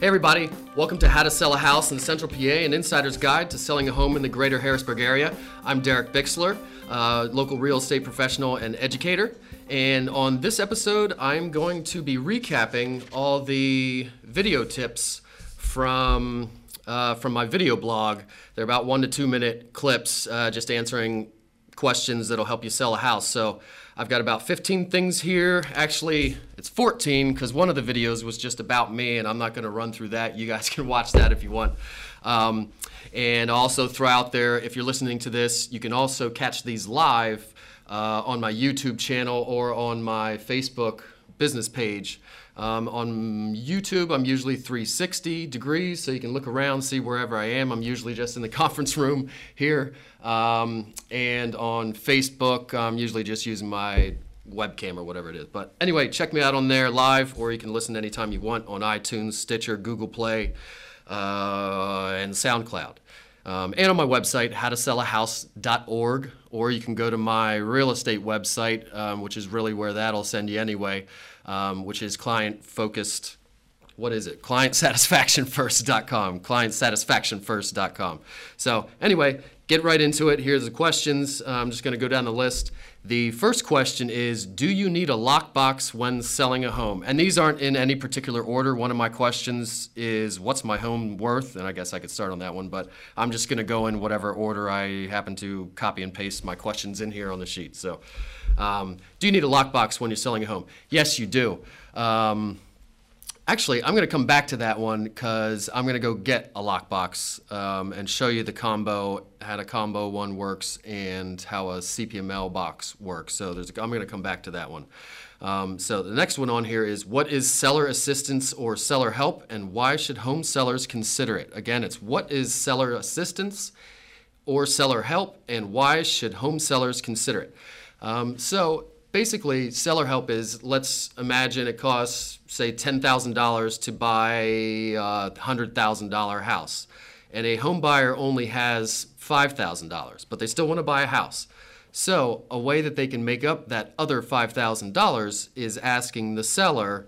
Hey, everybody. Welcome to How to Sell a House in Central PA, an insider's guide to selling a home in the greater Harrisburg area. I'm Derek Bixler, uh, local real estate professional and educator. And on this episode, I'm going to be recapping all the video tips from, uh, from my video blog. They're about one to two minute clips, uh, just answering questions that'll help you sell a house. So I've got about 15 things here. Actually, it's 14 because one of the videos was just about me, and I'm not going to run through that. You guys can watch that if you want. Um, and also throw out there, if you're listening to this, you can also catch these live uh, on my YouTube channel or on my Facebook business page. Um, on YouTube, I'm usually 360 degrees, so you can look around, see wherever I am. I'm usually just in the conference room here. Um, and on Facebook, I'm usually just using my webcam or whatever it is. But anyway, check me out on there live, or you can listen anytime you want on iTunes, Stitcher, Google Play, uh, and SoundCloud. Um, and on my website, howtosellahouse.org, or you can go to my real estate website, um, which is really where that'll send you anyway, um, which is client focused. What is it? ClientSatisfactionFirst.com. ClientSatisfactionFirst.com. So, anyway, get right into it. Here's the questions. Uh, I'm just going to go down the list. The first question is Do you need a lockbox when selling a home? And these aren't in any particular order. One of my questions is What's my home worth? And I guess I could start on that one, but I'm just going to go in whatever order I happen to copy and paste my questions in here on the sheet. So, um, do you need a lockbox when you're selling a home? Yes, you do. Um, Actually, I'm going to come back to that one because I'm going to go get a lockbox um, and show you the combo, how a combo one works, and how a CPML box works. So there's, a, I'm going to come back to that one. Um, so the next one on here is what is seller assistance or seller help, and why should home sellers consider it? Again, it's what is seller assistance or seller help, and why should home sellers consider it? Um, so basically, seller help is let's imagine it costs, say, $10,000 to buy a $100,000 house. And a home buyer only has $5,000, but they still want to buy a house. So, a way that they can make up that other $5,000 is asking the seller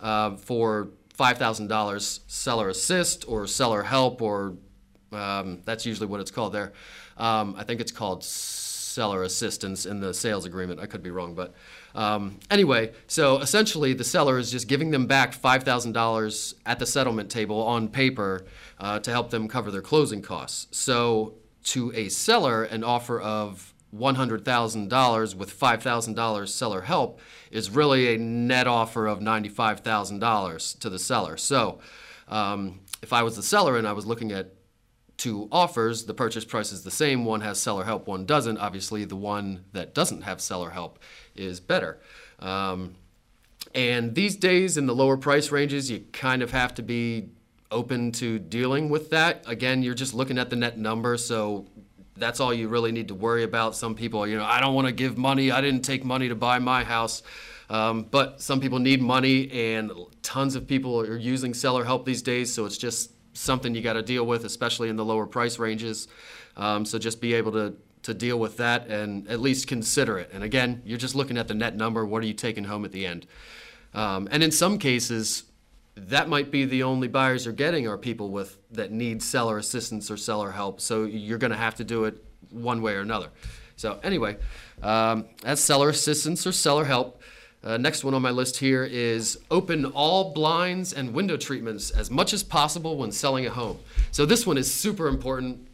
uh, for $5,000 seller assist or seller help, or um, that's usually what it's called there. Um, I think it's called seller assistance in the sales agreement. I could be wrong, but um, anyway, so essentially the seller is just giving them back $5,000 at the settlement table on paper uh, to help them cover their closing costs. So to a seller, an offer of $100,000 with $5,000 seller help is really a net offer of $95,000 to the seller. So um, if I was the seller and I was looking at two offers, the purchase price is the same. One has seller help, one doesn't. Obviously, the one that doesn't have seller help is better. Um, and these days, in the lower price ranges, you kind of have to be open to dealing with that. Again, you're just looking at the net number, so that's all you really need to worry about. Some people, you know, I don't want to give money. I didn't take money to buy my house. Um, but some people need money, and tons of people are using seller help these days, so it's just something you got to deal with, especially in the lower price ranges. Um, so just be able to to deal with that and at least consider it. And again, you're just looking at the net number. What are you taking home at the end? Um, and in some cases, that might be the only buyers you're getting are people with that need seller assistance or seller help. So you're going to have to do it one way or another. So anyway, um, that's seller assistance or seller help. Uh, next one on my list here is open all blinds and window treatments as much as possible when selling a home. So this one is super important.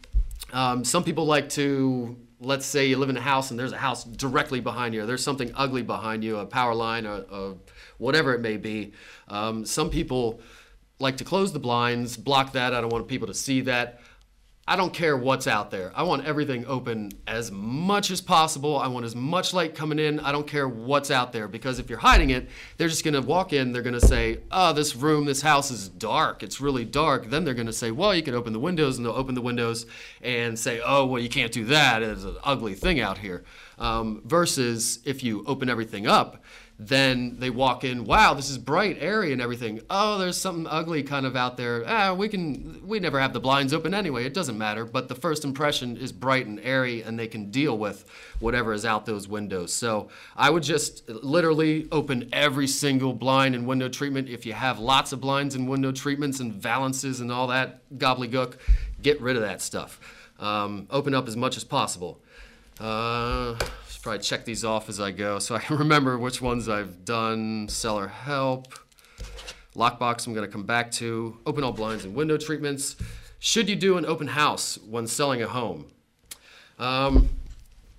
Um, some people like to, let's say you live in a house and there's a house directly behind you, or there's something ugly behind you, a power line, or, or whatever it may be. Um, some people like to close the blinds, block that. I don't want people to see that. I don't care what's out there. I want everything open as much as possible. I want as much light coming in. I don't care what's out there because if you're hiding it, they're just going to walk in. They're going to say, "Oh, this room, this house is dark. It's really dark." Then they're going to say, "Well, you can open the windows," and they'll open the windows and say, "Oh, well, you can't do that. It's an ugly thing out here." Um, versus if you open everything up, then they walk in, wow, this is bright, airy, and everything. Oh, there's something ugly kind of out there. Ah, we can, we never have the blinds open anyway. It doesn't matter. But the first impression is bright and airy, and they can deal with whatever is out those windows. So I would just literally open every single blind and window treatment. If you have lots of blinds and window treatments and valances and all that gobbledygook, get rid of that stuff. Um, open up as much as possible. Uh, probably check these off as I go so I can remember which ones I've done. Seller help. Lockbox, I'm going to come back to. Open all blinds and window treatments. Should you do an open house when selling a home? Um,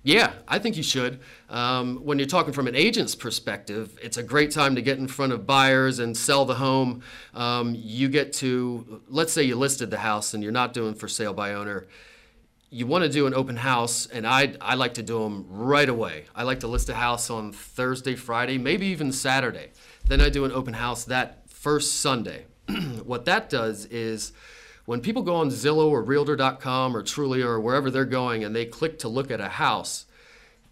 yeah, I think you should. Um, when you're talking from an agent's perspective, it's a great time to get in front of buyers and sell the home. Um, you get to, let's say you listed the house and you're not doing for sale by owner you want to do an open house, and I, I like to do them right away. I like to list a house on Thursday, Friday, maybe even Saturday. Then I do an open house that first Sunday. what that does is when people go on Zillow or Realtor.com or Trulia or wherever they're going and they click to look at a house,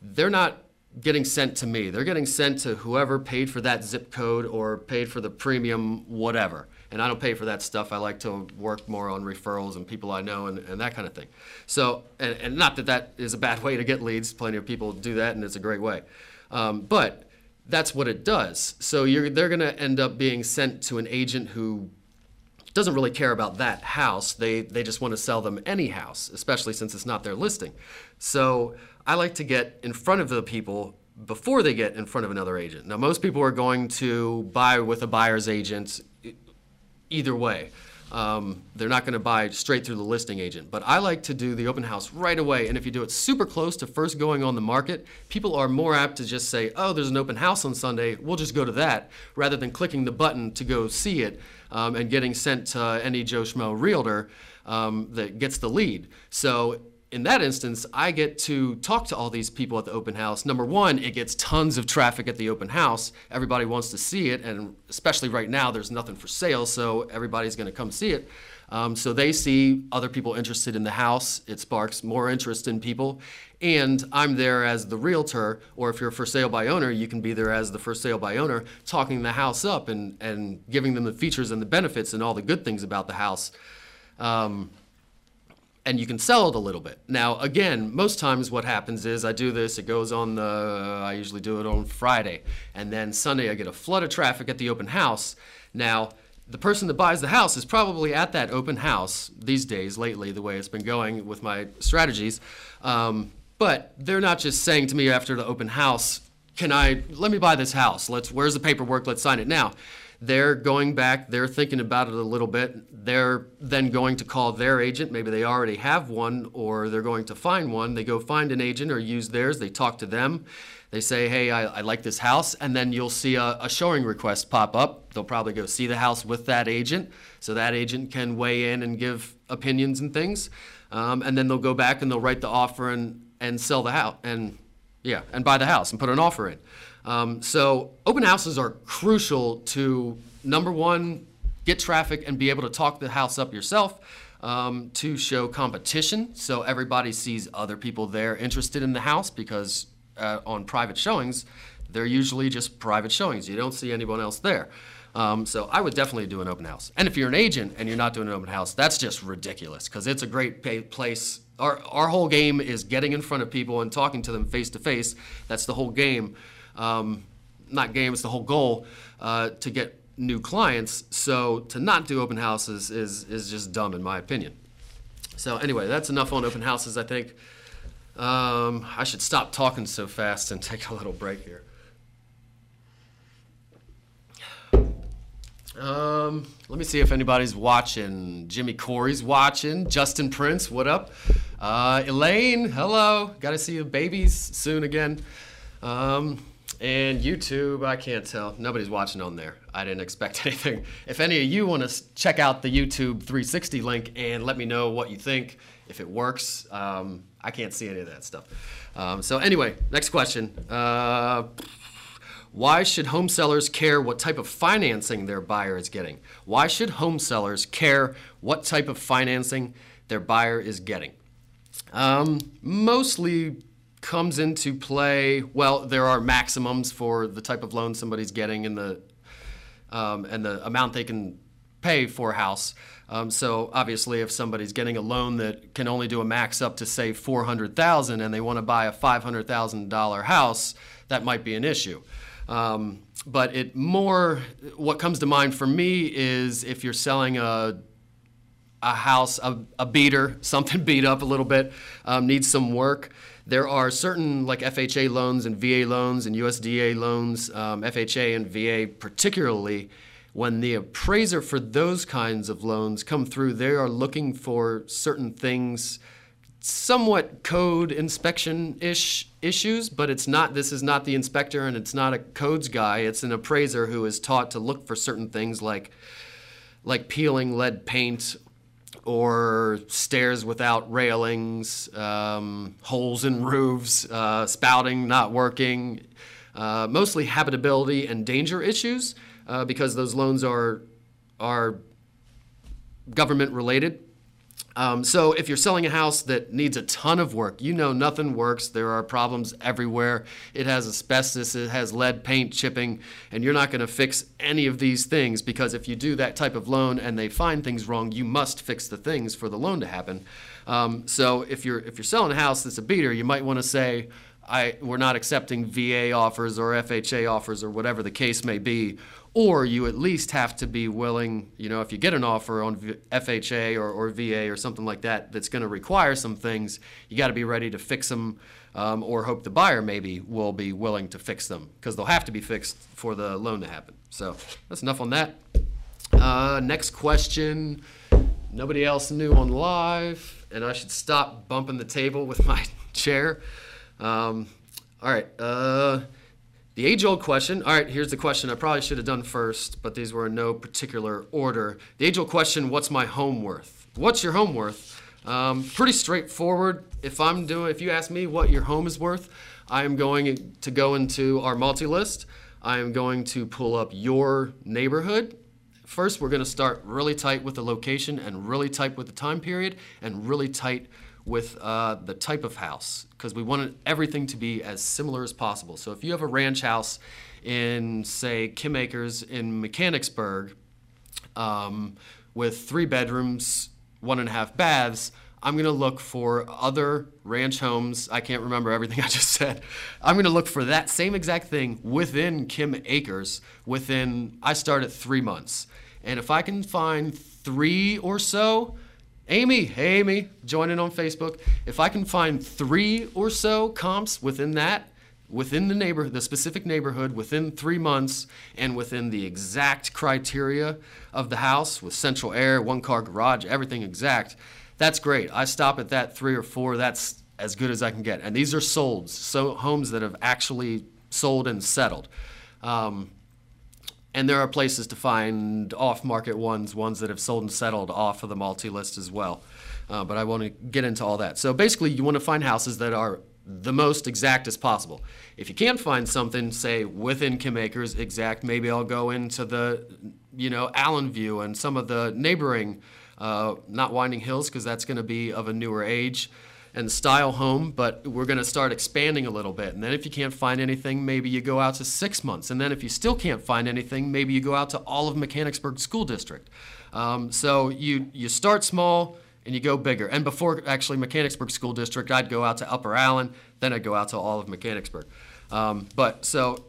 they're not getting sent to me. They're getting sent to whoever paid for that zip code or paid for the premium, whatever and I don't pay for that stuff. I like to work more on referrals and people I know and, and that kind of thing. So, and, and not that that is a bad way to get leads. Plenty of people do that, and it's a great way. Um, but that's what it does. So you're, they're going to end up being sent to an agent who doesn't really care about that house. They, they just want to sell them any house, especially since it's not their listing. So I like to get in front of the people before they get in front of another agent. Now, most people are going to buy with a buyer's agent either way. Um, they're not going to buy straight through the listing agent. But I like to do the open house right away. And if you do it super close to first going on the market, people are more apt to just say, oh, there's an open house on Sunday, we'll just go to that, rather than clicking the button to go see it um, and getting sent to any Joe Schmo realtor um, that gets the lead. So in that instance, I get to talk to all these people at the open house. Number one, it gets tons of traffic at the open house. Everybody wants to see it, and especially right now, there's nothing for sale, so everybody's going to come see it. Um, so they see other people interested in the house. It sparks more interest in people. And I'm there as the realtor, or if you're a for sale by owner, you can be there as the for sale by owner, talking the house up and, and giving them the features and the benefits and all the good things about the house. Um, and you can sell it a little bit. Now, again, most times what happens is I do this, it goes on the, I usually do it on Friday, and then Sunday I get a flood of traffic at the open house. Now, the person that buys the house is probably at that open house these days, lately, the way it's been going with my strategies. Um, but they're not just saying to me after the open house, can I, let me buy this house. Let's, where's the paperwork? Let's sign it now. They're going back, they're thinking about it a little bit. They're then going to call their agent. Maybe they already have one, or they're going to find one. They go find an agent or use theirs. They talk to them. They say, hey, I, I like this house. And then you'll see a, a showing request pop up. They'll probably go see the house with that agent. So that agent can weigh in and give opinions and things. Um, and then they'll go back and they'll write the offer and, and sell the house. And yeah, and buy the house and put an offer in. Um, so open houses are crucial to number one, get traffic and be able to talk the house up yourself. Um, to show competition, so everybody sees other people there interested in the house because uh, on private showings, they're usually just private showings. You don't see anyone else there. Um, so I would definitely do an open house. And if you're an agent and you're not doing an open house, that's just ridiculous because it's a great place. Our, our whole game is getting in front of people and talking to them face to face. That's the whole game um, not game, it's the whole goal uh, to get new clients. So to not do open houses is, is just dumb, in my opinion. So, anyway, that's enough on open houses, I think. Um, I should stop talking so fast and take a little break here. Um, let me see if anybody's watching. Jimmy Corey's watching. Justin Prince, what up? Uh, Elaine, hello. Got to see you babies soon again. Um, and YouTube, I can't tell. Nobody's watching on there. I didn't expect anything. If any of you want to check out the YouTube 360 link and let me know what you think, if it works, um, I can't see any of that stuff. Um, so, anyway, next question. Uh, why should home sellers care what type of financing their buyer is getting? Why should home sellers care what type of financing their buyer is getting? Um, mostly comes into play. Well, there are maximums for the type of loan somebody's getting and the um, and the amount they can pay for a house. Um, so obviously, if somebody's getting a loan that can only do a max up to say four hundred thousand, and they want to buy a five hundred thousand dollar house, that might be an issue. Um, but it more what comes to mind for me is if you're selling a a house, a, a beater, something beat up a little bit, um, needs some work. There are certain like FHA loans and VA loans and USDA loans, um, FHA and VA particularly. When the appraiser for those kinds of loans come through, they are looking for certain things, somewhat code inspection ish issues, but it's not. This is not the inspector, and it's not a codes guy. It's an appraiser who is taught to look for certain things like like peeling lead paint or stairs without railings, um, holes in roofs, uh, spouting not working, uh, mostly habitability and danger issues uh, because those loans are are government related. Um, so if you're selling a house that needs a ton of work, you know nothing works. There are problems everywhere. It has asbestos, it has lead paint chipping, and you're not going to fix any of these things because if you do that type of loan and they find things wrong, you must fix the things for the loan to happen. Um, so if you're if you're selling a house that's a beater, you might want to say, I, we're not accepting VA offers or FHA offers or whatever the case may be, or you at least have to be willing, you know, if you get an offer on FHA or, or VA or something like that that's going to require some things, you got to be ready to fix them um, or hope the buyer maybe will be willing to fix them because they'll have to be fixed for the loan to happen. So that's enough on that. Uh, next question. Nobody else knew on live, and I should stop bumping the table with my chair. Um, all right. Uh, the age old question. All right, here's the question I probably should have done first, but these were in no particular order. The age old question what's my home worth? What's your home worth? Um, pretty straightforward. If I'm doing, if you ask me what your home is worth, I am going to go into our multi list. I am going to pull up your neighborhood. First, we're going to start really tight with the location and really tight with the time period and really tight with uh, the type of house because we wanted everything to be as similar as possible. So if you have a ranch house in, say, Kim Acres in Mechanicsburg um, with three bedrooms, one and a half baths, I'm going to look for other ranch homes. I can't remember everything I just said. I'm going to look for that same exact thing within Kim Acres within, I start at three months. And if I can find three or so, Amy, hey Amy, join in on Facebook. If I can find three or so comps within that, within the neighborhood, the specific neighborhood, within three months, and within the exact criteria of the house with central air, one car garage, everything exact, that's great. I stop at that three or four. That's as good as I can get. And these are sold, so homes that have actually sold and settled. Um, and there are places to find off-market ones, ones that have sold and settled off of the multi-list as well. Uh, but I want to get into all that. So basically, you want to find houses that are the most exact as possible. If you can't find something, say within Kim Acres exact, maybe I'll go into the, you know, Allen View and some of the neighboring, uh, not Winding Hills because that's going to be of a newer age and style home, but we're going to start expanding a little bit. And then if you can't find anything, maybe you go out to six months. And then if you still can't find anything, maybe you go out to all of Mechanicsburg School District. Um, so you you start small and you go bigger. And before actually Mechanicsburg School District, I'd go out to Upper Allen, then I'd go out to all of Mechanicsburg. Um, but so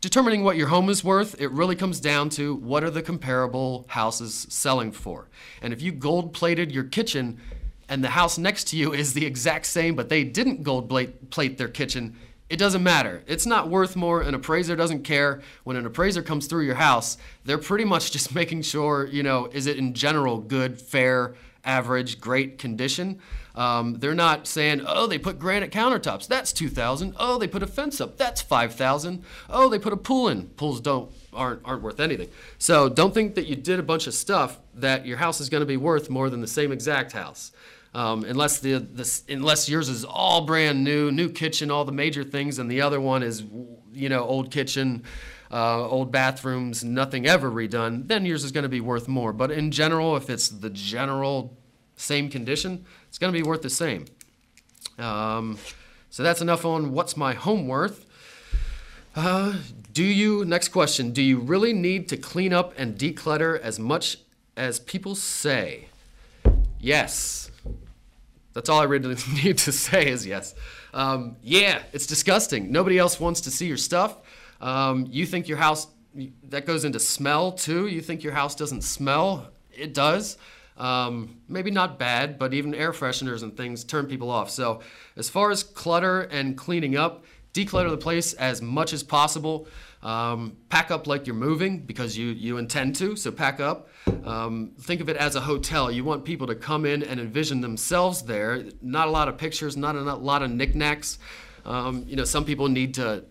determining what your home is worth, it really comes down to what are the comparable houses selling for. And if you gold plated your kitchen, and the house next to you is the exact same, but they didn't gold plate their kitchen, it doesn't matter. It's not worth more. An appraiser doesn't care. When an appraiser comes through your house, they're pretty much just making sure, you know, is it in general good, fair, average, great condition? Um, they're not saying, oh, they put granite countertops. That's 2,000. Oh, they put a fence up. That's 5,000. Oh, they put a pool in. Pools don't aren't aren't worth anything. So don't think that you did a bunch of stuff that your house is going to be worth more than the same exact house. Um, unless the, the unless yours is all brand new, new kitchen, all the major things, and the other one is you know old kitchen, uh, old bathrooms, nothing ever redone, then yours is going to be worth more. But in general, if it's the general same condition, it's going to be worth the same. Um, So that's enough on what's my home worth. Uh, do you, next question, do you really need to clean up and declutter as much as people say? Yes. That's all I really need to say is yes. Um, yeah, it's disgusting. Nobody else wants to see your stuff. Um, you think your house, that goes into smell too. You think your house doesn't smell? It does. Um, maybe not bad, but even air fresheners and things turn people off. So, as far as clutter and cleaning up, declutter the place as much as possible. Um, pack up like you're moving because you, you intend to, so pack up. Um, think of it as a hotel. You want people to come in and envision themselves there. Not a lot of pictures, not a lot of knickknacks. Um, you know, some people need to,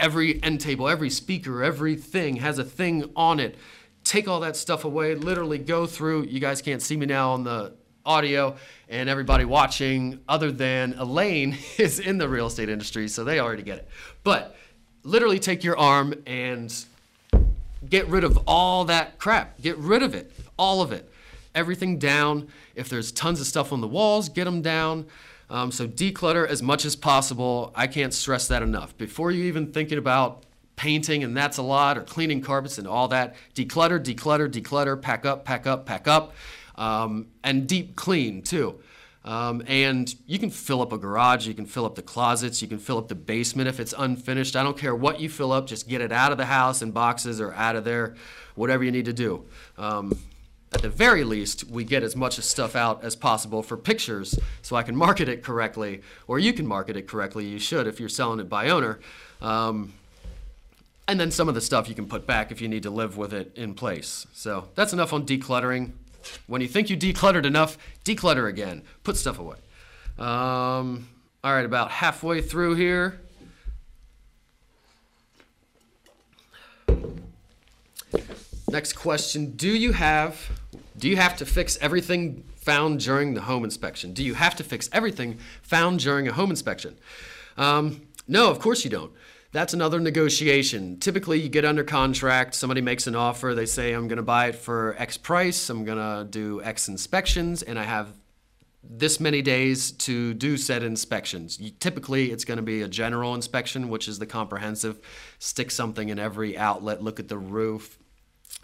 every end table, every speaker, everything has a thing on it. Take all that stuff away, literally go through. You guys can't see me now on the audio, and everybody watching, other than Elaine, is in the real estate industry, so they already get it. But literally take your arm and get rid of all that crap. Get rid of it, all of it. Everything down. If there's tons of stuff on the walls, get them down. Um, so declutter as much as possible. I can't stress that enough. Before you even thinking about painting and that's a lot or cleaning carpets and all that, declutter, declutter, declutter, pack up, pack up, pack up, um, and deep clean too. Um, and you can fill up a garage, you can fill up the closets, you can fill up the basement if it's unfinished. I don't care what you fill up, just get it out of the house in boxes or out of there, whatever you need to do. Um, at the very least, we get as much stuff out as possible for pictures so I can market it correctly, or you can market it correctly. You should if you're selling it by owner. Um, and then some of the stuff you can put back if you need to live with it in place. So that's enough on decluttering. When you think you decluttered enough, declutter again. Put stuff away. Um, all right, about halfway through here. Next question: Do you have do you have to fix everything found during the home inspection? Do you have to fix everything found during a home inspection? Um, no, of course you don't that's another negotiation. Typically, you get under contract, somebody makes an offer, they say, I'm going to buy it for X price, I'm going to do X inspections, and I have this many days to do said inspections. You, typically, it's going to be a general inspection, which is the comprehensive, stick something in every outlet, look at the roof,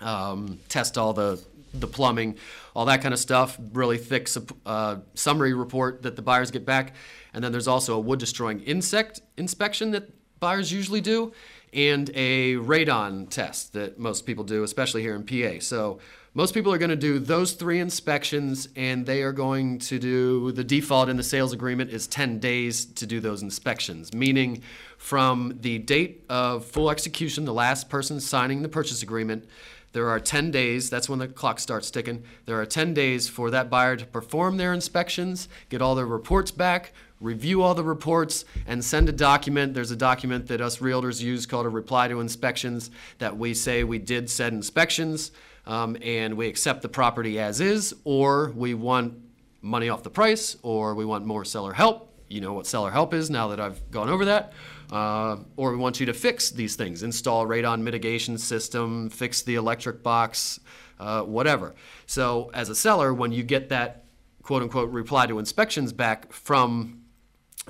um, test all the the plumbing, all that kind of stuff. Really thick uh, summary report that the buyers get back, and then there's also a wood destroying insect inspection that buyers usually do, and a radon test that most people do, especially here in PA. So most people are going to do those three inspections, and they are going to do the default in the sales agreement is 10 days to do those inspections, meaning from the date of full execution, the last person signing the purchase agreement. There are 10 days, that's when the clock starts ticking. There are 10 days for that buyer to perform their inspections, get all their reports back, review all the reports, and send a document. There's a document that us realtors use called a reply to inspections that we say we did said inspections um, and we accept the property as is, or we want money off the price, or we want more seller help. You know what seller help is now that I've gone over that. Uh, or we want you to fix these things, install radon mitigation system, fix the electric box, uh, whatever. So as a seller, when you get that quote unquote reply to inspections back from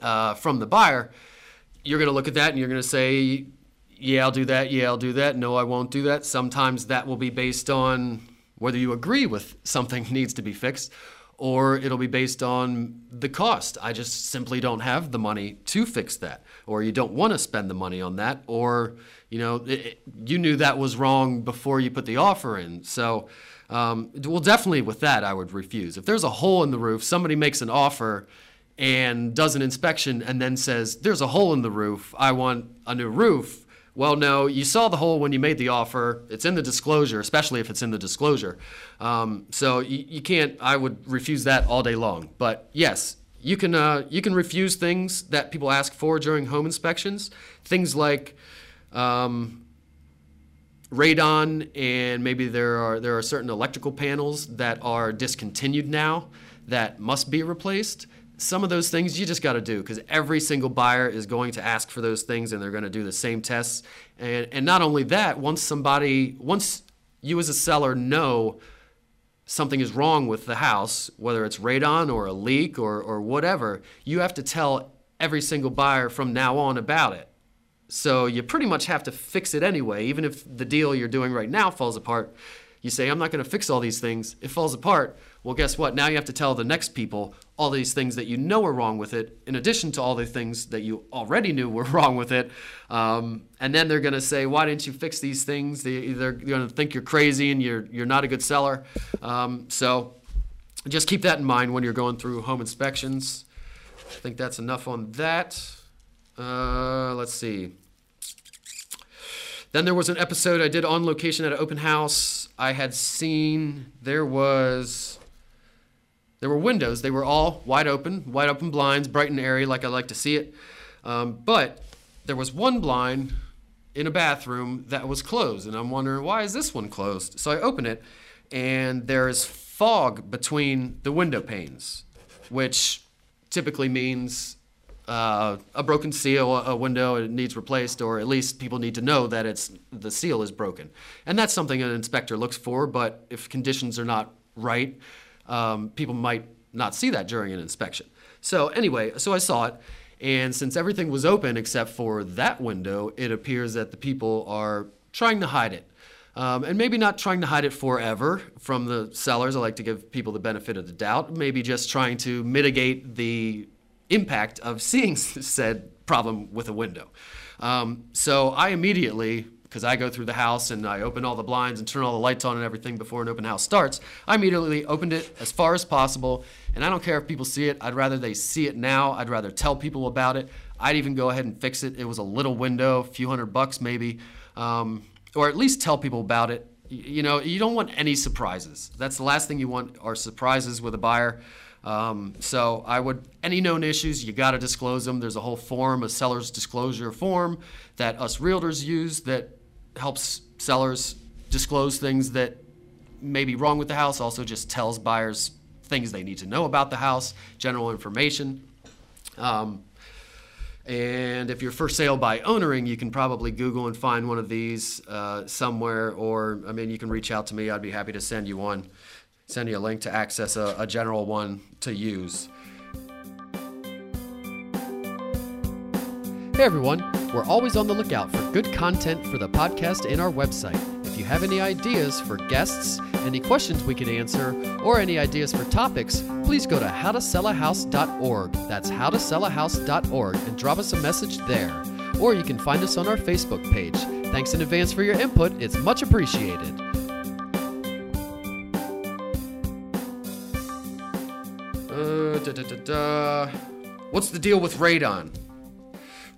uh, from the buyer, you're going to look at that and you're going to say, yeah, I'll do that. Yeah, I'll do that. No, I won't do that. Sometimes that will be based on whether you agree with something needs to be fixed or it'll be based on the cost. I just simply don't have the money to fix that, or you don't want to spend the money on that, or you know it, you knew that was wrong before you put the offer in. So, um, well, definitely with that, I would refuse. If there's a hole in the roof, somebody makes an offer and does an inspection and then says, There's a hole in the roof. I want a new roof. Well, no, you saw the hole when you made the offer. It's in the disclosure, especially if it's in the disclosure. Um, so you, you, can't, I would refuse that all day long. But yes, you can, uh, you can refuse things that people ask for during home inspections. Things like um, radon, and maybe there are, there are certain electrical panels that are discontinued now that must be replaced some of those things you just got to do because every single buyer is going to ask for those things and they're going to do the same tests. And, and not only that, once somebody, once you as a seller know something is wrong with the house, whether it's radon or a leak or, or whatever, you have to tell every single buyer from now on about it. So you pretty much have to fix it anyway, even if the deal you're doing right now falls apart. You say, I'm not going to fix all these things. It falls apart. Well, guess what? Now you have to tell the next people all these things that you know are wrong with it, in addition to all the things that you already knew were wrong with it. Um, and then they're going to say, "Why didn't you fix these things?" They, they're going to think you're crazy and you're you're not a good seller. Um, so just keep that in mind when you're going through home inspections. I think that's enough on that. Uh, let's see. Then there was an episode I did on location at an open house. I had seen there was there were windows. They were all wide open, wide open blinds, bright and airy, like I like to see it. Um, but there was one blind in a bathroom that was closed, and I'm wondering why is this one closed? So I open it, and there is fog between the window panes, which typically means uh, a broken seal, a window it needs replaced, or at least people need to know that it's the seal is broken. And that's something an inspector looks for. But if conditions are not right, um, people might not see that during an inspection. So anyway, so I saw it, and since everything was open except for that window, it appears that the people are trying to hide it. Um, and maybe not trying to hide it forever from the sellers. I like to give people the benefit of the doubt. Maybe just trying to mitigate the impact of seeing said problem with a window. Um, so I immediately, because I go through the house and I open all the blinds and turn all the lights on and everything before an open house starts, I immediately opened it as far as possible. And I don't care if people see it, I'd rather they see it now. I'd rather tell people about it. I'd even go ahead and fix it. It was a little window, a few hundred bucks maybe, um, or at least tell people about it. You know, you don't want any surprises. That's the last thing you want are surprises with a buyer. Um, so I would any known issues you got to disclose them. There's a whole form, a seller's disclosure form that us realtors use that helps sellers disclose things that may be wrong with the house. Also, just tells buyers things they need to know about the house, general information. Um, and if you're for sale by ownering, you can probably Google and find one of these uh, somewhere, or I mean, you can reach out to me. I'd be happy to send you one send you a link to access a, a general one to use. Hey everyone, we're always on the lookout for good content for the podcast and our website. If you have any ideas for guests, any questions we could answer, or any ideas for topics, please go to howtosellahouse.org. That's howtosellahouse.org and drop us a message there. Or you can find us on our Facebook page. Thanks in advance for your input, it's much appreciated. Uh, da, da, da, da. What's the deal with radon?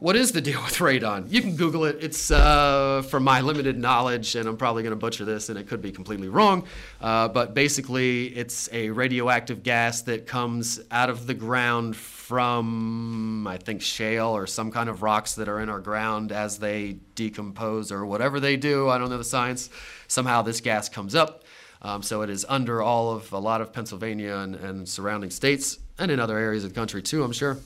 What is the deal with radon? You can Google it. It's uh, from my limited knowledge, and I'm probably going to butcher this, and it could be completely wrong. Uh, but basically, it's a radioactive gas that comes out of the ground from, I think, shale or some kind of rocks that are in our ground as they decompose or whatever they do. I don't know the science. Somehow, this gas comes up. Um, so it is under all of a lot of Pennsylvania and, and surrounding states and in other areas of the country too, I'm sure.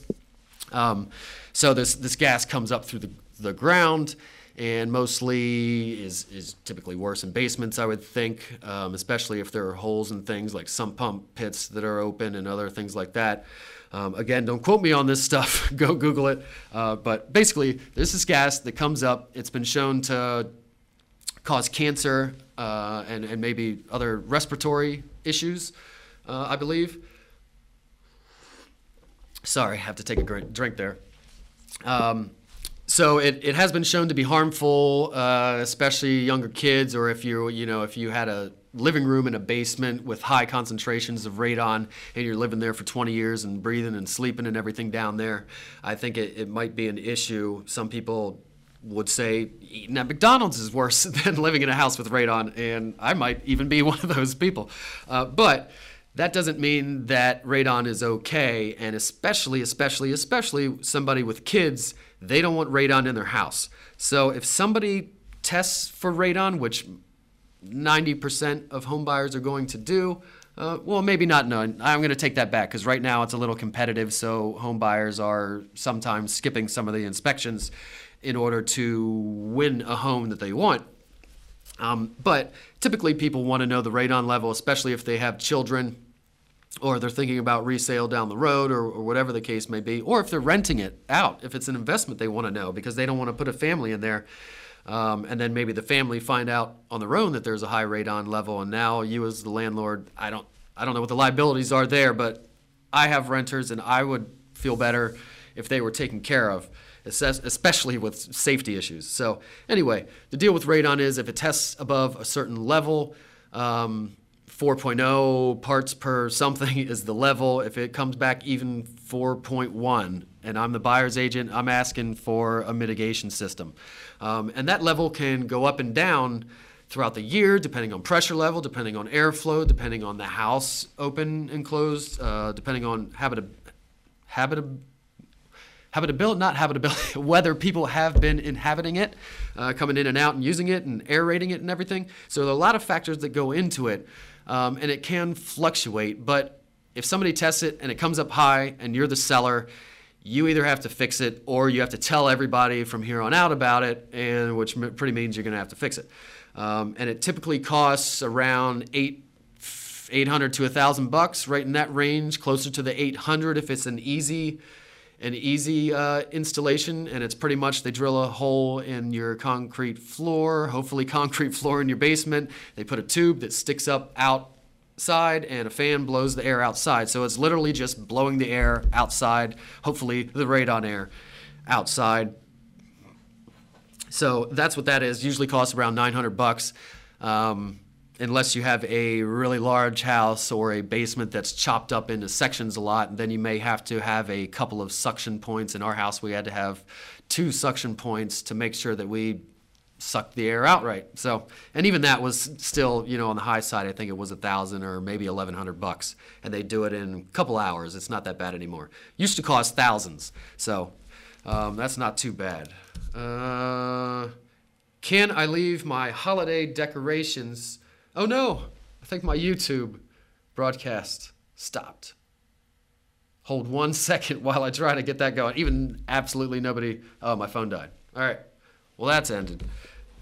Um, so this this gas comes up through the, the ground and mostly is, is typically worse in basements, I would think, um, especially if there are holes and things like sump pump pits that are open and other things like that. Um, again, don't quote me on this stuff. Go Google it. Uh, but basically, this is gas that comes up. It's been shown to cause cancer uh, and, and maybe other respiratory issues, uh, I believe. Sorry, I have to take a drink there. Um, so it, it has been shown to be harmful, uh, especially younger kids, or if you you know if you had a living room in a basement with high concentrations of radon and you're living there for 20 years and breathing and sleeping and everything down there, I think it, it might be an issue. Some people would say eating at McDonald's is worse than living in a house with radon, and I might even be one of those people. Uh, but that doesn't mean that radon is okay, and especially, especially, especially somebody with kids, they don't want radon in their house. So if somebody tests for radon, which 90% of homebuyers are going to do, uh, well, maybe not none. I'm going to take that back because right now it's a little competitive, so homebuyers are sometimes skipping some of the inspections in order to win a home that they want. Um, but typically, people want to know the radon level, especially if they have children or they're thinking about resale down the road or, or, whatever the case may be, or if they're renting it out, if it's an investment they want to know because they don't want to put a family in there. Um, and then maybe the family find out on their own that there's a high radon level, and now you as the landlord, I don't, I don't know what the liabilities are there, but I have renters, and I would feel better if they were taken care of, especially with safety issues. So anyway, the deal with radon is if it tests above a certain level, um, 4.0 parts per something is the level. If it comes back even 4.1, and I'm the buyer's agent, I'm asking for a mitigation system. Um, and that level can go up and down throughout the year, depending on pressure level, depending on airflow, depending on the house open and closed, uh, depending on habit, habit, habitability, not habitability, whether people have been inhabiting it, uh, coming in and out and using it and aerating it and everything. So there are a lot of factors that go into it, um, and it can fluctuate. But if somebody tests it and it comes up high and you're the seller, you either have to fix it or you have to tell everybody from here on out about it, and which pretty means you're going to have to fix it. Um, and it typically costs around eight, 800 to 1,000 bucks, right in that range, closer to the 800 if it's an easy, an easy uh, installation. And it's pretty much they drill a hole in your concrete floor, hopefully concrete floor in your basement. They put a tube that sticks up outside and a fan blows the air outside. So it's literally just blowing the air outside, hopefully the radon air outside so that's what that is. Usually costs around 900 bucks. Um, unless you have a really large house or a basement that's chopped up into sections a lot, then you may have to have a couple of suction points. In our house, we had to have two suction points to make sure that we sucked the air out right. So, and even that was still, you know, on the high side. I think it was a thousand or maybe eleven hundred bucks, and they do it in a couple hours. It's not that bad anymore. Used to cost thousands, so um, that's not too bad. Uh, can I leave my holiday decorations? Oh no, I think my YouTube broadcast stopped. Hold one second while I try to get that going. Even absolutely nobody. Oh, my phone died. All right. Well, that's ended.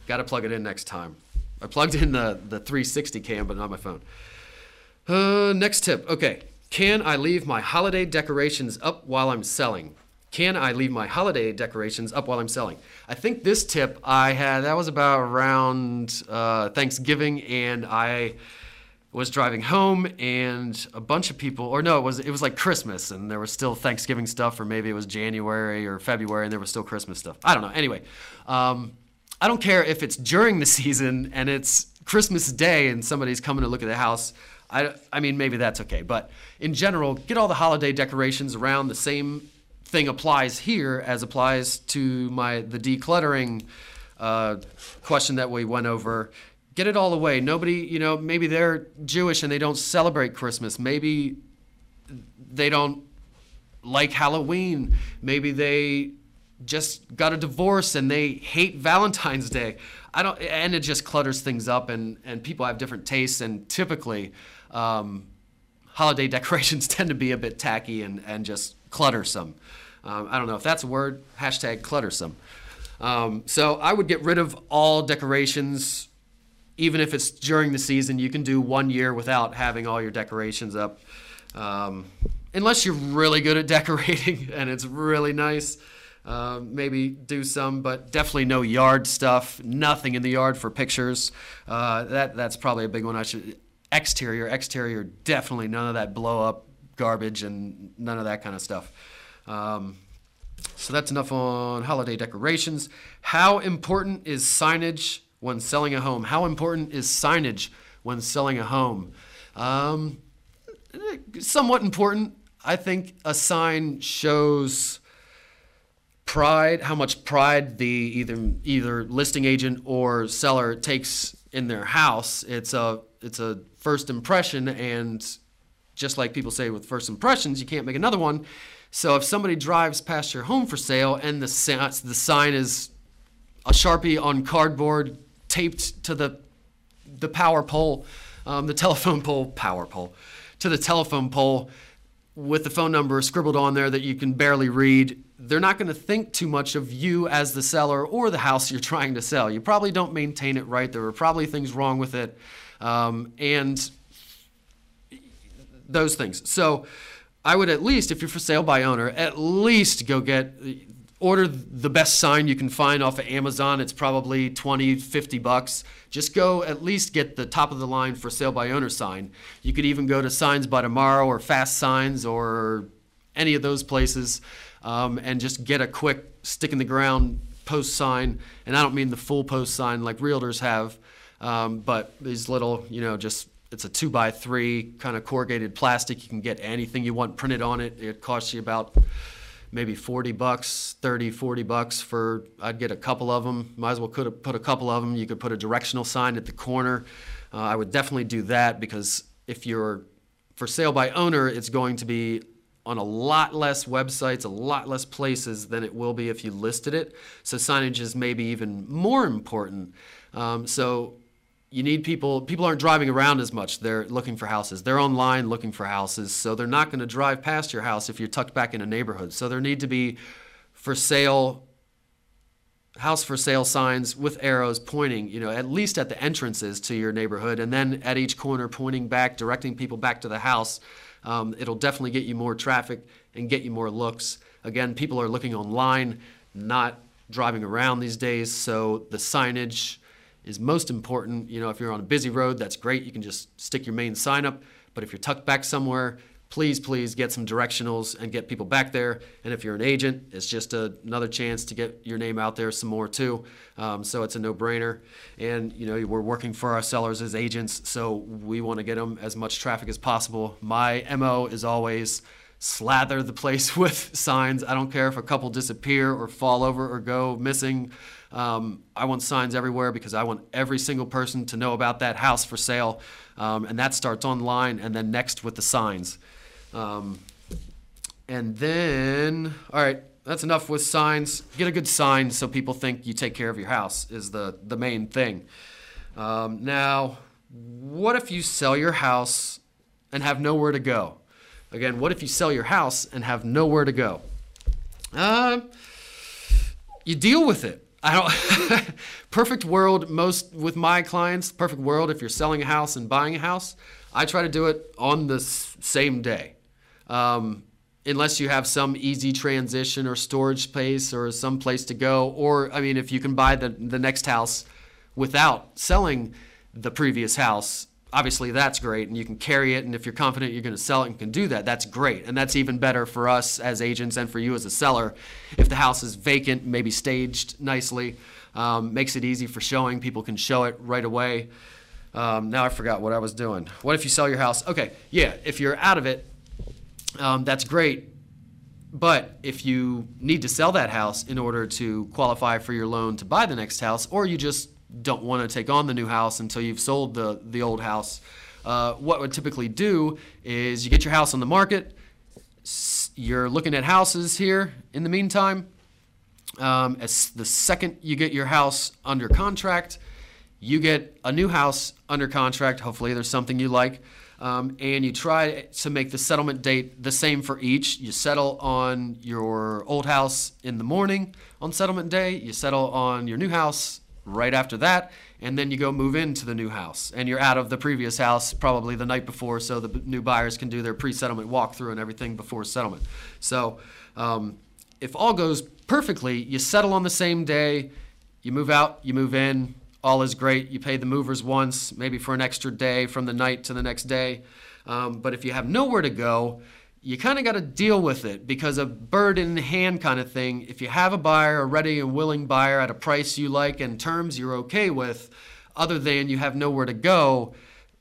Got to plug it in next time. I plugged in the, the 360 cam, but not my phone. Uh, next tip. Okay. Can I leave my holiday decorations up while I'm selling? Can I leave my holiday decorations up while I'm selling? I think this tip I had, that was about around uh, Thanksgiving, and I was driving home and a bunch of people or no it was it was like christmas and there was still thanksgiving stuff or maybe it was january or february and there was still christmas stuff. I don't know. Anyway um, i don't care if it's during the season and it's christmas day and somebody's coming to look at the house. I, I mean maybe that's okay. But in general get all the holiday decorations around the same thing applies here as applies to my the decluttering uh, question that we went over. Get it all away. Nobody, you know, maybe they're Jewish and they don't celebrate Christmas. Maybe they don't like Halloween. Maybe they just got a divorce and they hate Valentine's Day. I don't, and it just clutters things up, and and people have different tastes, and typically. Um, holiday decorations tend to be a bit tacky and, and just cluttersome. Um, I don't know if that's a word, hashtag cluttersome. Um, so I would get rid of all decorations, even if it's during the season. You can do one year without having all your decorations up. Um, unless you're really good at decorating and it's really nice. Uh, maybe do some, but definitely no yard stuff. Nothing in the yard for pictures. Uh, that that's probably a big one. I should exterior, exterior, definitely none of that blow up garbage and none of that kind of stuff. Um, so that's enough on holiday decorations. How important is signage when selling a home? How important is signage when selling a home? Um, somewhat important. I think a sign shows pride, how much pride the either either listing agent or seller takes in their house. It's a it's a first impression, and just like people say with first impressions, you can't make another one. So if somebody drives past your home for sale and the the sign is a sharpie on cardboard taped to the the power pole, um, the telephone pole, power pole, to the telephone pole with the phone number scribbled on there that you can barely read, they're not going to think too much of you as the seller or the house you're trying to sell. You probably don't maintain it right. There are probably things wrong with it. Um, and those things. So I would at least, if you're for sale by owner, at least go get order the best sign you can find off of Amazon. It's probably 20, 50 bucks. Just go at least get the top of the line for sale by owner sign. You could even go to Signs by Tomorrow or Fast Signs or any of those places um, and just get a quick stick in the ground post sign. And I don't mean the full post sign like realtors have, um, but these little, you know, just it's a two by three kind of corrugated plastic. You can get anything you want printed on it. It costs you about maybe 40 bucks, 30, 40 bucks for, I'd get a couple of them. Might as well could put a couple of them. You could put a directional sign at the corner. Uh, I would definitely do that because if you're for sale by owner, it's going to be on a lot less websites, a lot less places than it will be if you listed it. So signage is maybe even more important. Um, so you need people people aren't driving around as much. They're looking for houses. They're online looking for houses so they're not going to drive past your house if you're tucked back in a neighborhood. So there need to be for sale house for sale signs with arrows pointing you know at least at the entrances to your neighborhood and then at each corner pointing back directing people back to the house. Um, it'll definitely get you more traffic and get you more looks. Again people are looking online not driving around these days so the signage is most important. You know, if you're on a busy road, that's great. You can just stick your main sign up. But if you're tucked back somewhere, please, please get some directionals and get people back there. And if you're an agent, it's just a, another chance to get your name out there some more too. Um, so it's a no-brainer. And you know, we're working for our sellers as agents, so we want to get them as much traffic as possible. My mo is always slather the place with signs. I don't care if a couple disappear or fall over or go missing. Um, I want signs everywhere because I want every single person to know about that house for sale. Um, and that starts online and then next with the signs. Um, and then, all right, that's enough with signs. Get a good sign so people think you take care of your house is the, the main thing. Um, now, what if you sell your house and have nowhere to go? Again, what if you sell your house and have nowhere to go? Uh, you deal with it. I don't perfect world most with my clients, perfect world if you're selling a house and buying a house, I try to do it on the same day. Um, unless you have some easy transition or storage space or some place to go or I mean if you can buy the the next house without selling the previous house obviously that's great and you can carry it and if you're confident you're going to sell it and can do that that's great. And that's even better for us as agents and for you as a seller. If the house is vacant maybe staged nicely um, makes it easy for showing people can show it right away. Um, now i forgot what i was doing. What if you sell your house? Okay yeah if you're out of it um, that's great. But if you need to sell that house in order to qualify for your loan to buy the next house or you just don't want to take on the new house until you've sold the, the old house, uh, what would typically do is you get your house on the market. You're looking at houses here in the meantime. Um, as the second you get your house under contract, you get a new house under contract. Hopefully, there's something you like. Um, and you try to make the settlement date the same for each. You settle on your old house in the morning on settlement day, you settle on your new house right after that, and then you go move into the new house. And you're out of the previous house probably the night before, so the new buyers can do their pre settlement walkthrough and everything before settlement. So um, if all goes perfectly, you settle on the same day, you move out, you move in, all is great. You pay the movers once, maybe for an extra day from the night to the next day. Um, but if you have nowhere to go, you kind of got to deal with it because a bird in hand kind of thing. If you have a buyer, a ready and willing buyer at a price you like and terms you're okay with, other than you have nowhere to go,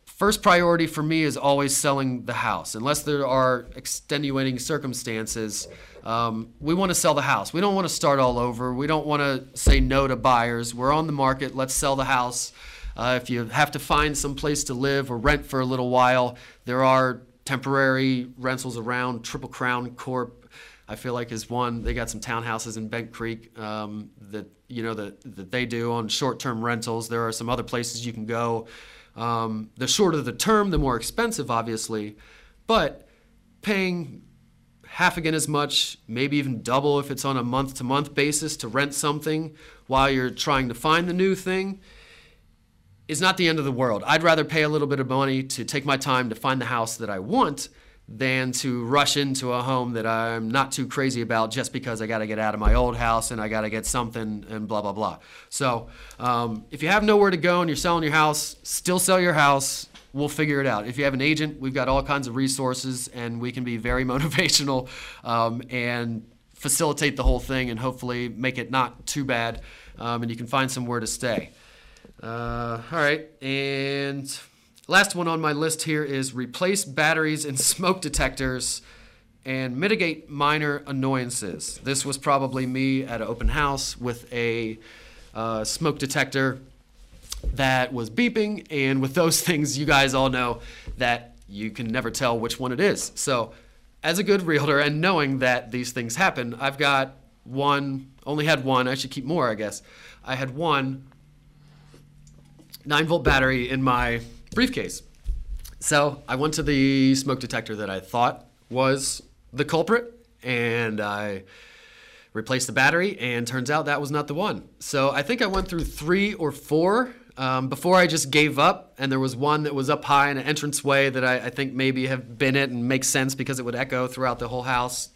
first priority for me is always selling the house. Unless there are extenuating circumstances, um, we want to sell the house. We don't want to start all over. We don't want to say no to buyers. We're on the market. Let's sell the house. Uh, if you have to find some place to live or rent for a little while, there are temporary rentals around. Triple Crown Corp, I feel like is one. They got some townhouses in Bent Creek um, that you know that that they do on short-term rentals. There are some other places you can go. Um, the shorter the term, the more expensive, obviously, but paying half again as much, maybe even double if it's on a month-to-month basis to rent something while you're trying to find the new thing is not the end of the world. I'd rather pay a little bit of money to take my time to find the house that I want than to rush into a home that I'm not too crazy about just because I got to get out of my old house and I got to get something and blah, blah, blah. So um, if you have nowhere to go and you're selling your house, still sell your house. We'll figure it out. If you have an agent, we've got all kinds of resources and we can be very motivational um, and facilitate the whole thing and hopefully make it not too bad um, and you can find somewhere to stay. Uh, all right. And Last one on my list here is replace batteries in smoke detectors and mitigate minor annoyances. This was probably me at an open house with a uh, smoke detector that was beeping, and with those things, you guys all know that you can never tell which one it is. So, as a good realtor and knowing that these things happen, I've got one, only had one, I should keep more, I guess. I had one 9 volt battery in my briefcase. So I went to the smoke detector that I thought was the culprit, and I replaced the battery, and turns out that was not the one. So I think I went through three or four um, before I just gave up, and there was one that was up high in an entranceway that I, I think maybe have been it and makes sense because it would echo throughout the whole house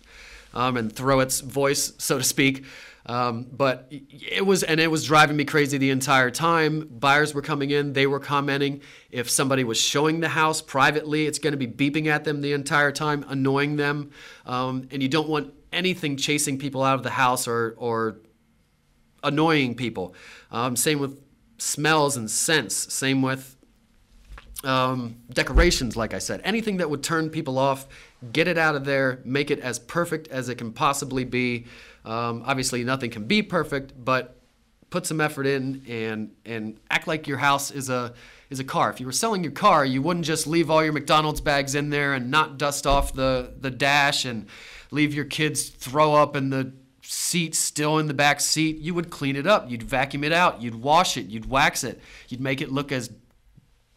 um, and throw its voice, so to speak. Um, but it was, and it was driving me crazy the entire time. Buyers were coming in, they were commenting. If somebody was showing the house privately, it's going to be beeping at them the entire time, annoying them. Um, and you don't want anything chasing people out of the house or, or annoying people. Um, same with smells and scents. Same with um, decorations, like I said. Anything that would turn people off, get it out of there, make it as perfect as it can possibly be. Um, obviously, nothing can be perfect, but put some effort in and and act like your house is a is a car. If you were selling your car, you wouldn't just leave all your McDonald's bags in there and not dust off the the dash and leave your kids throw up in the seat still in the back seat. You would clean it up. You'd vacuum it out. You'd wash it. You'd wax it. You'd make it look as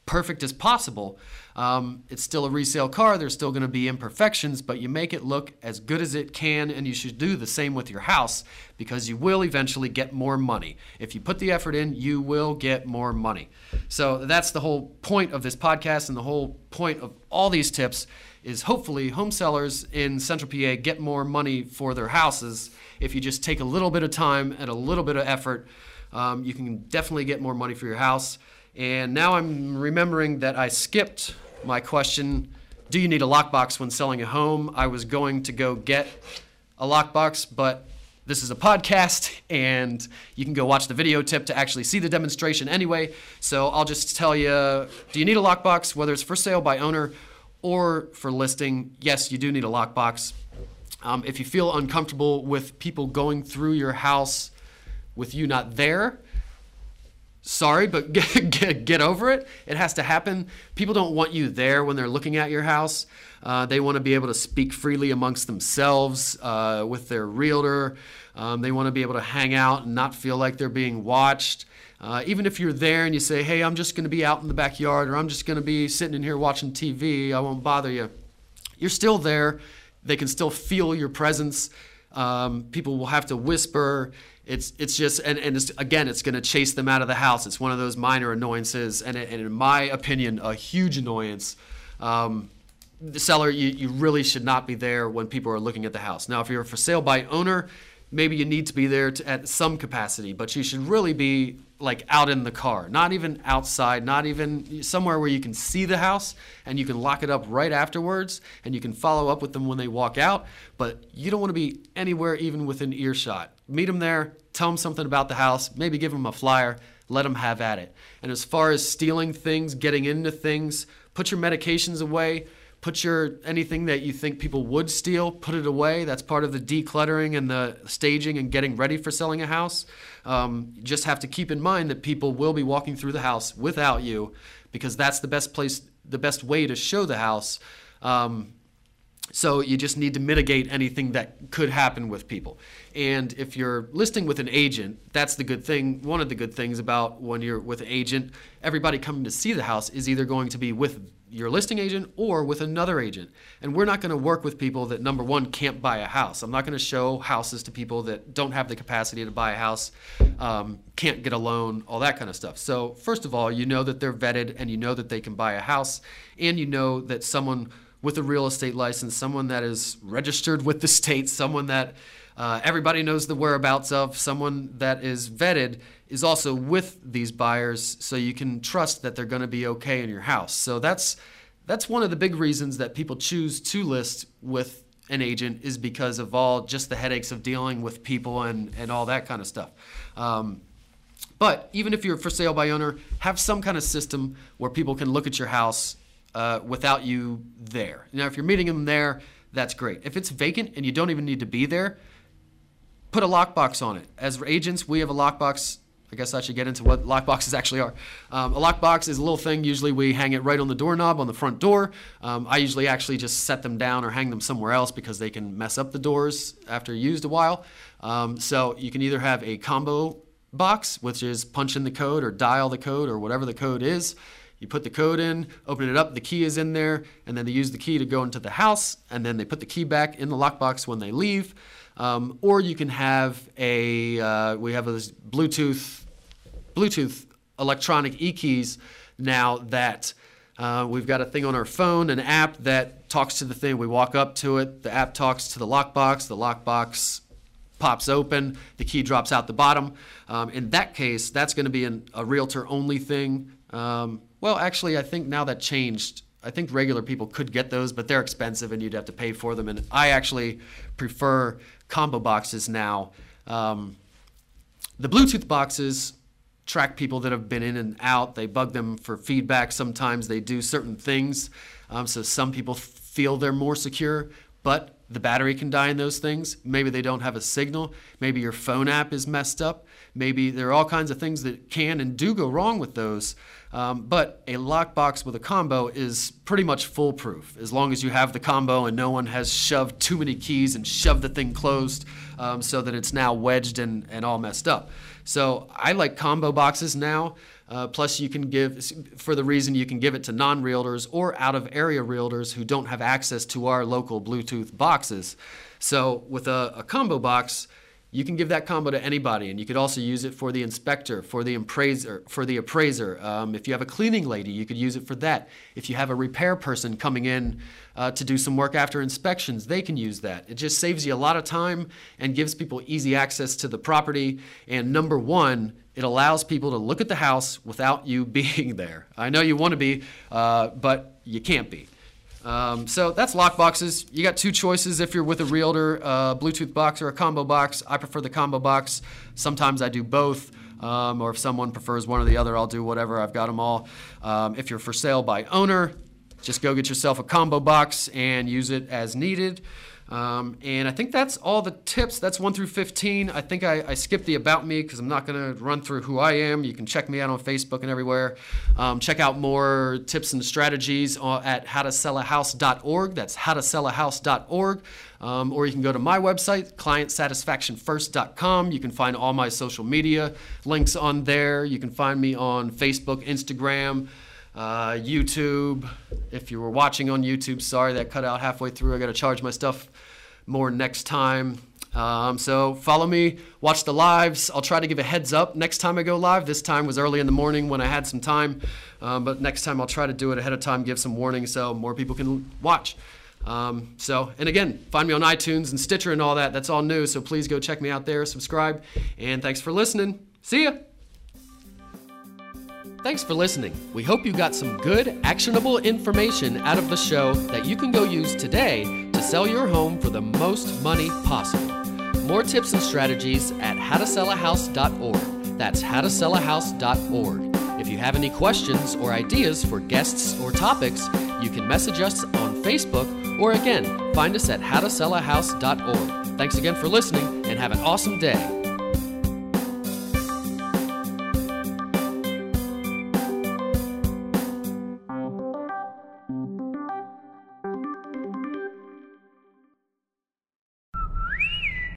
perfect as possible. Um, it's still a resale car. There's still going to be imperfections, but you make it look as good as it can, and you should do the same with your house because you will eventually get more money. If you put the effort in, you will get more money. So that's the whole point of this podcast, and the whole point of all these tips is hopefully home sellers in Central PA get more money for their houses if you just take a little bit of time and a little bit of effort. Um, you can definitely get more money for your house. And now I'm remembering that I skipped my question Do you need a lockbox when selling a home? I was going to go get a lockbox, but this is a podcast and you can go watch the video tip to actually see the demonstration anyway. So I'll just tell you do you need a lockbox, whether it's for sale by owner or for listing? Yes, you do need a lockbox. Um, if you feel uncomfortable with people going through your house with you not there, sorry, but get, get, get, over it. It has to happen. People don't want you there when they're looking at your house. Uh, they want to be able to speak freely amongst themselves uh, with their realtor. Um, they want to be able to hang out and not feel like they're being watched. Uh, even if you're there and you say, hey, I'm just going to be out in the backyard or I'm just going to be sitting in here watching TV, I won't bother you. You're still there. They can still feel your presence. Um, people will have to whisper. It's it's just and, and it's, again it's going to chase them out of the house. It's one of those minor annoyances and, and in my opinion a huge annoyance. Um, the seller you, you really should not be there when people are looking at the house. Now if you're for sale by owner maybe you need to be there to, at some capacity but you should really be like out in the car not even outside not even somewhere where you can see the house and you can lock it up right afterwards and you can follow up with them when they walk out but you don't want to be anywhere even within earshot meet them there, tell them something about the house, maybe give them a flyer, let them have at it. And as far as stealing things, getting into things, put your medications away, put your anything that you think people would steal, put it away. That's part of the decluttering and the staging and getting ready for selling a house. Um, you just have to keep in mind that people will be walking through the house without you because that's the best place, the best way to show the house. Um, So you just need to mitigate anything that could happen with people. And if you're listing with an agent, that's the good thing. One of the good things about when you're with an agent, everybody coming to see the house is either going to be with your listing agent or with another agent. And we're not going to work with people that, number one, can't buy a house. I'm not going to show houses to people that don't have the capacity to buy a house, um, can't get a loan, all that kind of stuff. So, first of all, you know that they're vetted and you know that they can buy a house, and you know that someone with a real estate license, someone that is registered with the state, someone that uh, everybody knows the whereabouts of, someone that is vetted is also with these buyers, so you can trust that they're going to be okay in your house. So that's that's one of the big reasons that people choose to list with an agent is because of all just the headaches of dealing with people and, and all that kind of stuff. Um, but even if you're for sale by owner, have some kind of system where people can look at your house uh, without you there. Now, if you're meeting them there, that's great. If it's vacant and you don't even need to be there, put a lockbox on it. As agents, we have a lockbox. I guess I should get into what lockboxes actually are. Um, a lockbox is a little thing. Usually, we hang it right on the doorknob on the front door. Um, I usually actually just set them down or hang them somewhere else because they can mess up the doors after used a while. Um, so you can either have a combo box, which is punch in the code or dial the code or whatever the code is. You put the code in, open it up, the key is in there, and then they use the key to go into the house, and then they put the key back in the lockbox when they leave. Um, or you can have a uh, we have a Bluetooth Bluetooth electronic e-keys now that uh, we've got a thing on our phone, an app that talks to the thing. We walk up to it, the app talks to the lockbox, the lockbox pops open, the key drops out the bottom. Um, in that case, that's going to be an, a realtor only thing. Um, well, actually, I think now that changed. I think regular people could get those, but they're expensive and you'd have to pay for them. And I actually prefer combo boxes now. Um, the Bluetooth boxes track people that have been in and out. They bug them for feedback. Sometimes they do certain things. Um, so some people feel they're more secure, but the battery can die in those things. Maybe they don't have a signal. Maybe your phone app is messed up. Maybe there are all kinds of things that can and do go wrong with those. Um, but a lockbox with a combo is pretty much foolproof as long as you have the combo and no one has shoved too many keys and shoved the thing closed um, so that it's now wedged and, and all messed up. So I like combo boxes now. Uh, plus, you can give, for the reason you can give it to non realtors or out of area realtors who don't have access to our local Bluetooth boxes. So, with a, a combo box, you can give that combo to anybody, and you could also use it for the inspector, for the appraiser, for the appraiser. Um, if you have a cleaning lady, you could use it for that. If you have a repair person coming in uh, to do some work after inspections, they can use that. It just saves you a lot of time and gives people easy access to the property. And number one, it allows people to look at the house without you being there. I know you want to be, uh, but you can't be. Um, so that's lock boxes. You got two choices if you're with a realtor, a Bluetooth box or a combo box. I prefer the combo box. Sometimes I do both. Um, or if someone prefers one or the other, I'll do whatever. I've got them all. Um, if you're for sale by owner, just go get yourself a combo box and use it as needed. Um, and I think that's all the tips. That's 1 through 15. I think I, I skipped the About Me because I'm not going to run through who I am. You can check me out on Facebook and everywhere. Um, check out more tips and strategies at howtosellahouse.org. That's howtosellahouse.org. Um, or you can go to my website, clientsatisfactionfirst.com. You can find all my social media links on there. You can find me on Facebook, Instagram uh, YouTube. If you were watching on YouTube, sorry that cut out halfway through. I got to charge my stuff more next time. Um, so follow me, watch the lives. I'll try to give a heads up next time I go live. This time was early in the morning when I had some time, um, but next time I'll try to do it ahead of time, give some warning so more people can watch. Um, so, and again, find me on iTunes and Stitcher and all that. That's all new. So please go check me out there, subscribe, and thanks for listening. See ya. Thanks for listening. We hope you got some good, actionable information out of the show that you can go use today to sell your home for the most money possible. More tips and strategies at howtosellahouse.org. That's howtosellahouse.org. If you have any questions or ideas for guests or topics, you can message us on Facebook or again, find us at howtosellahouse.org. Thanks again for listening and have an awesome day.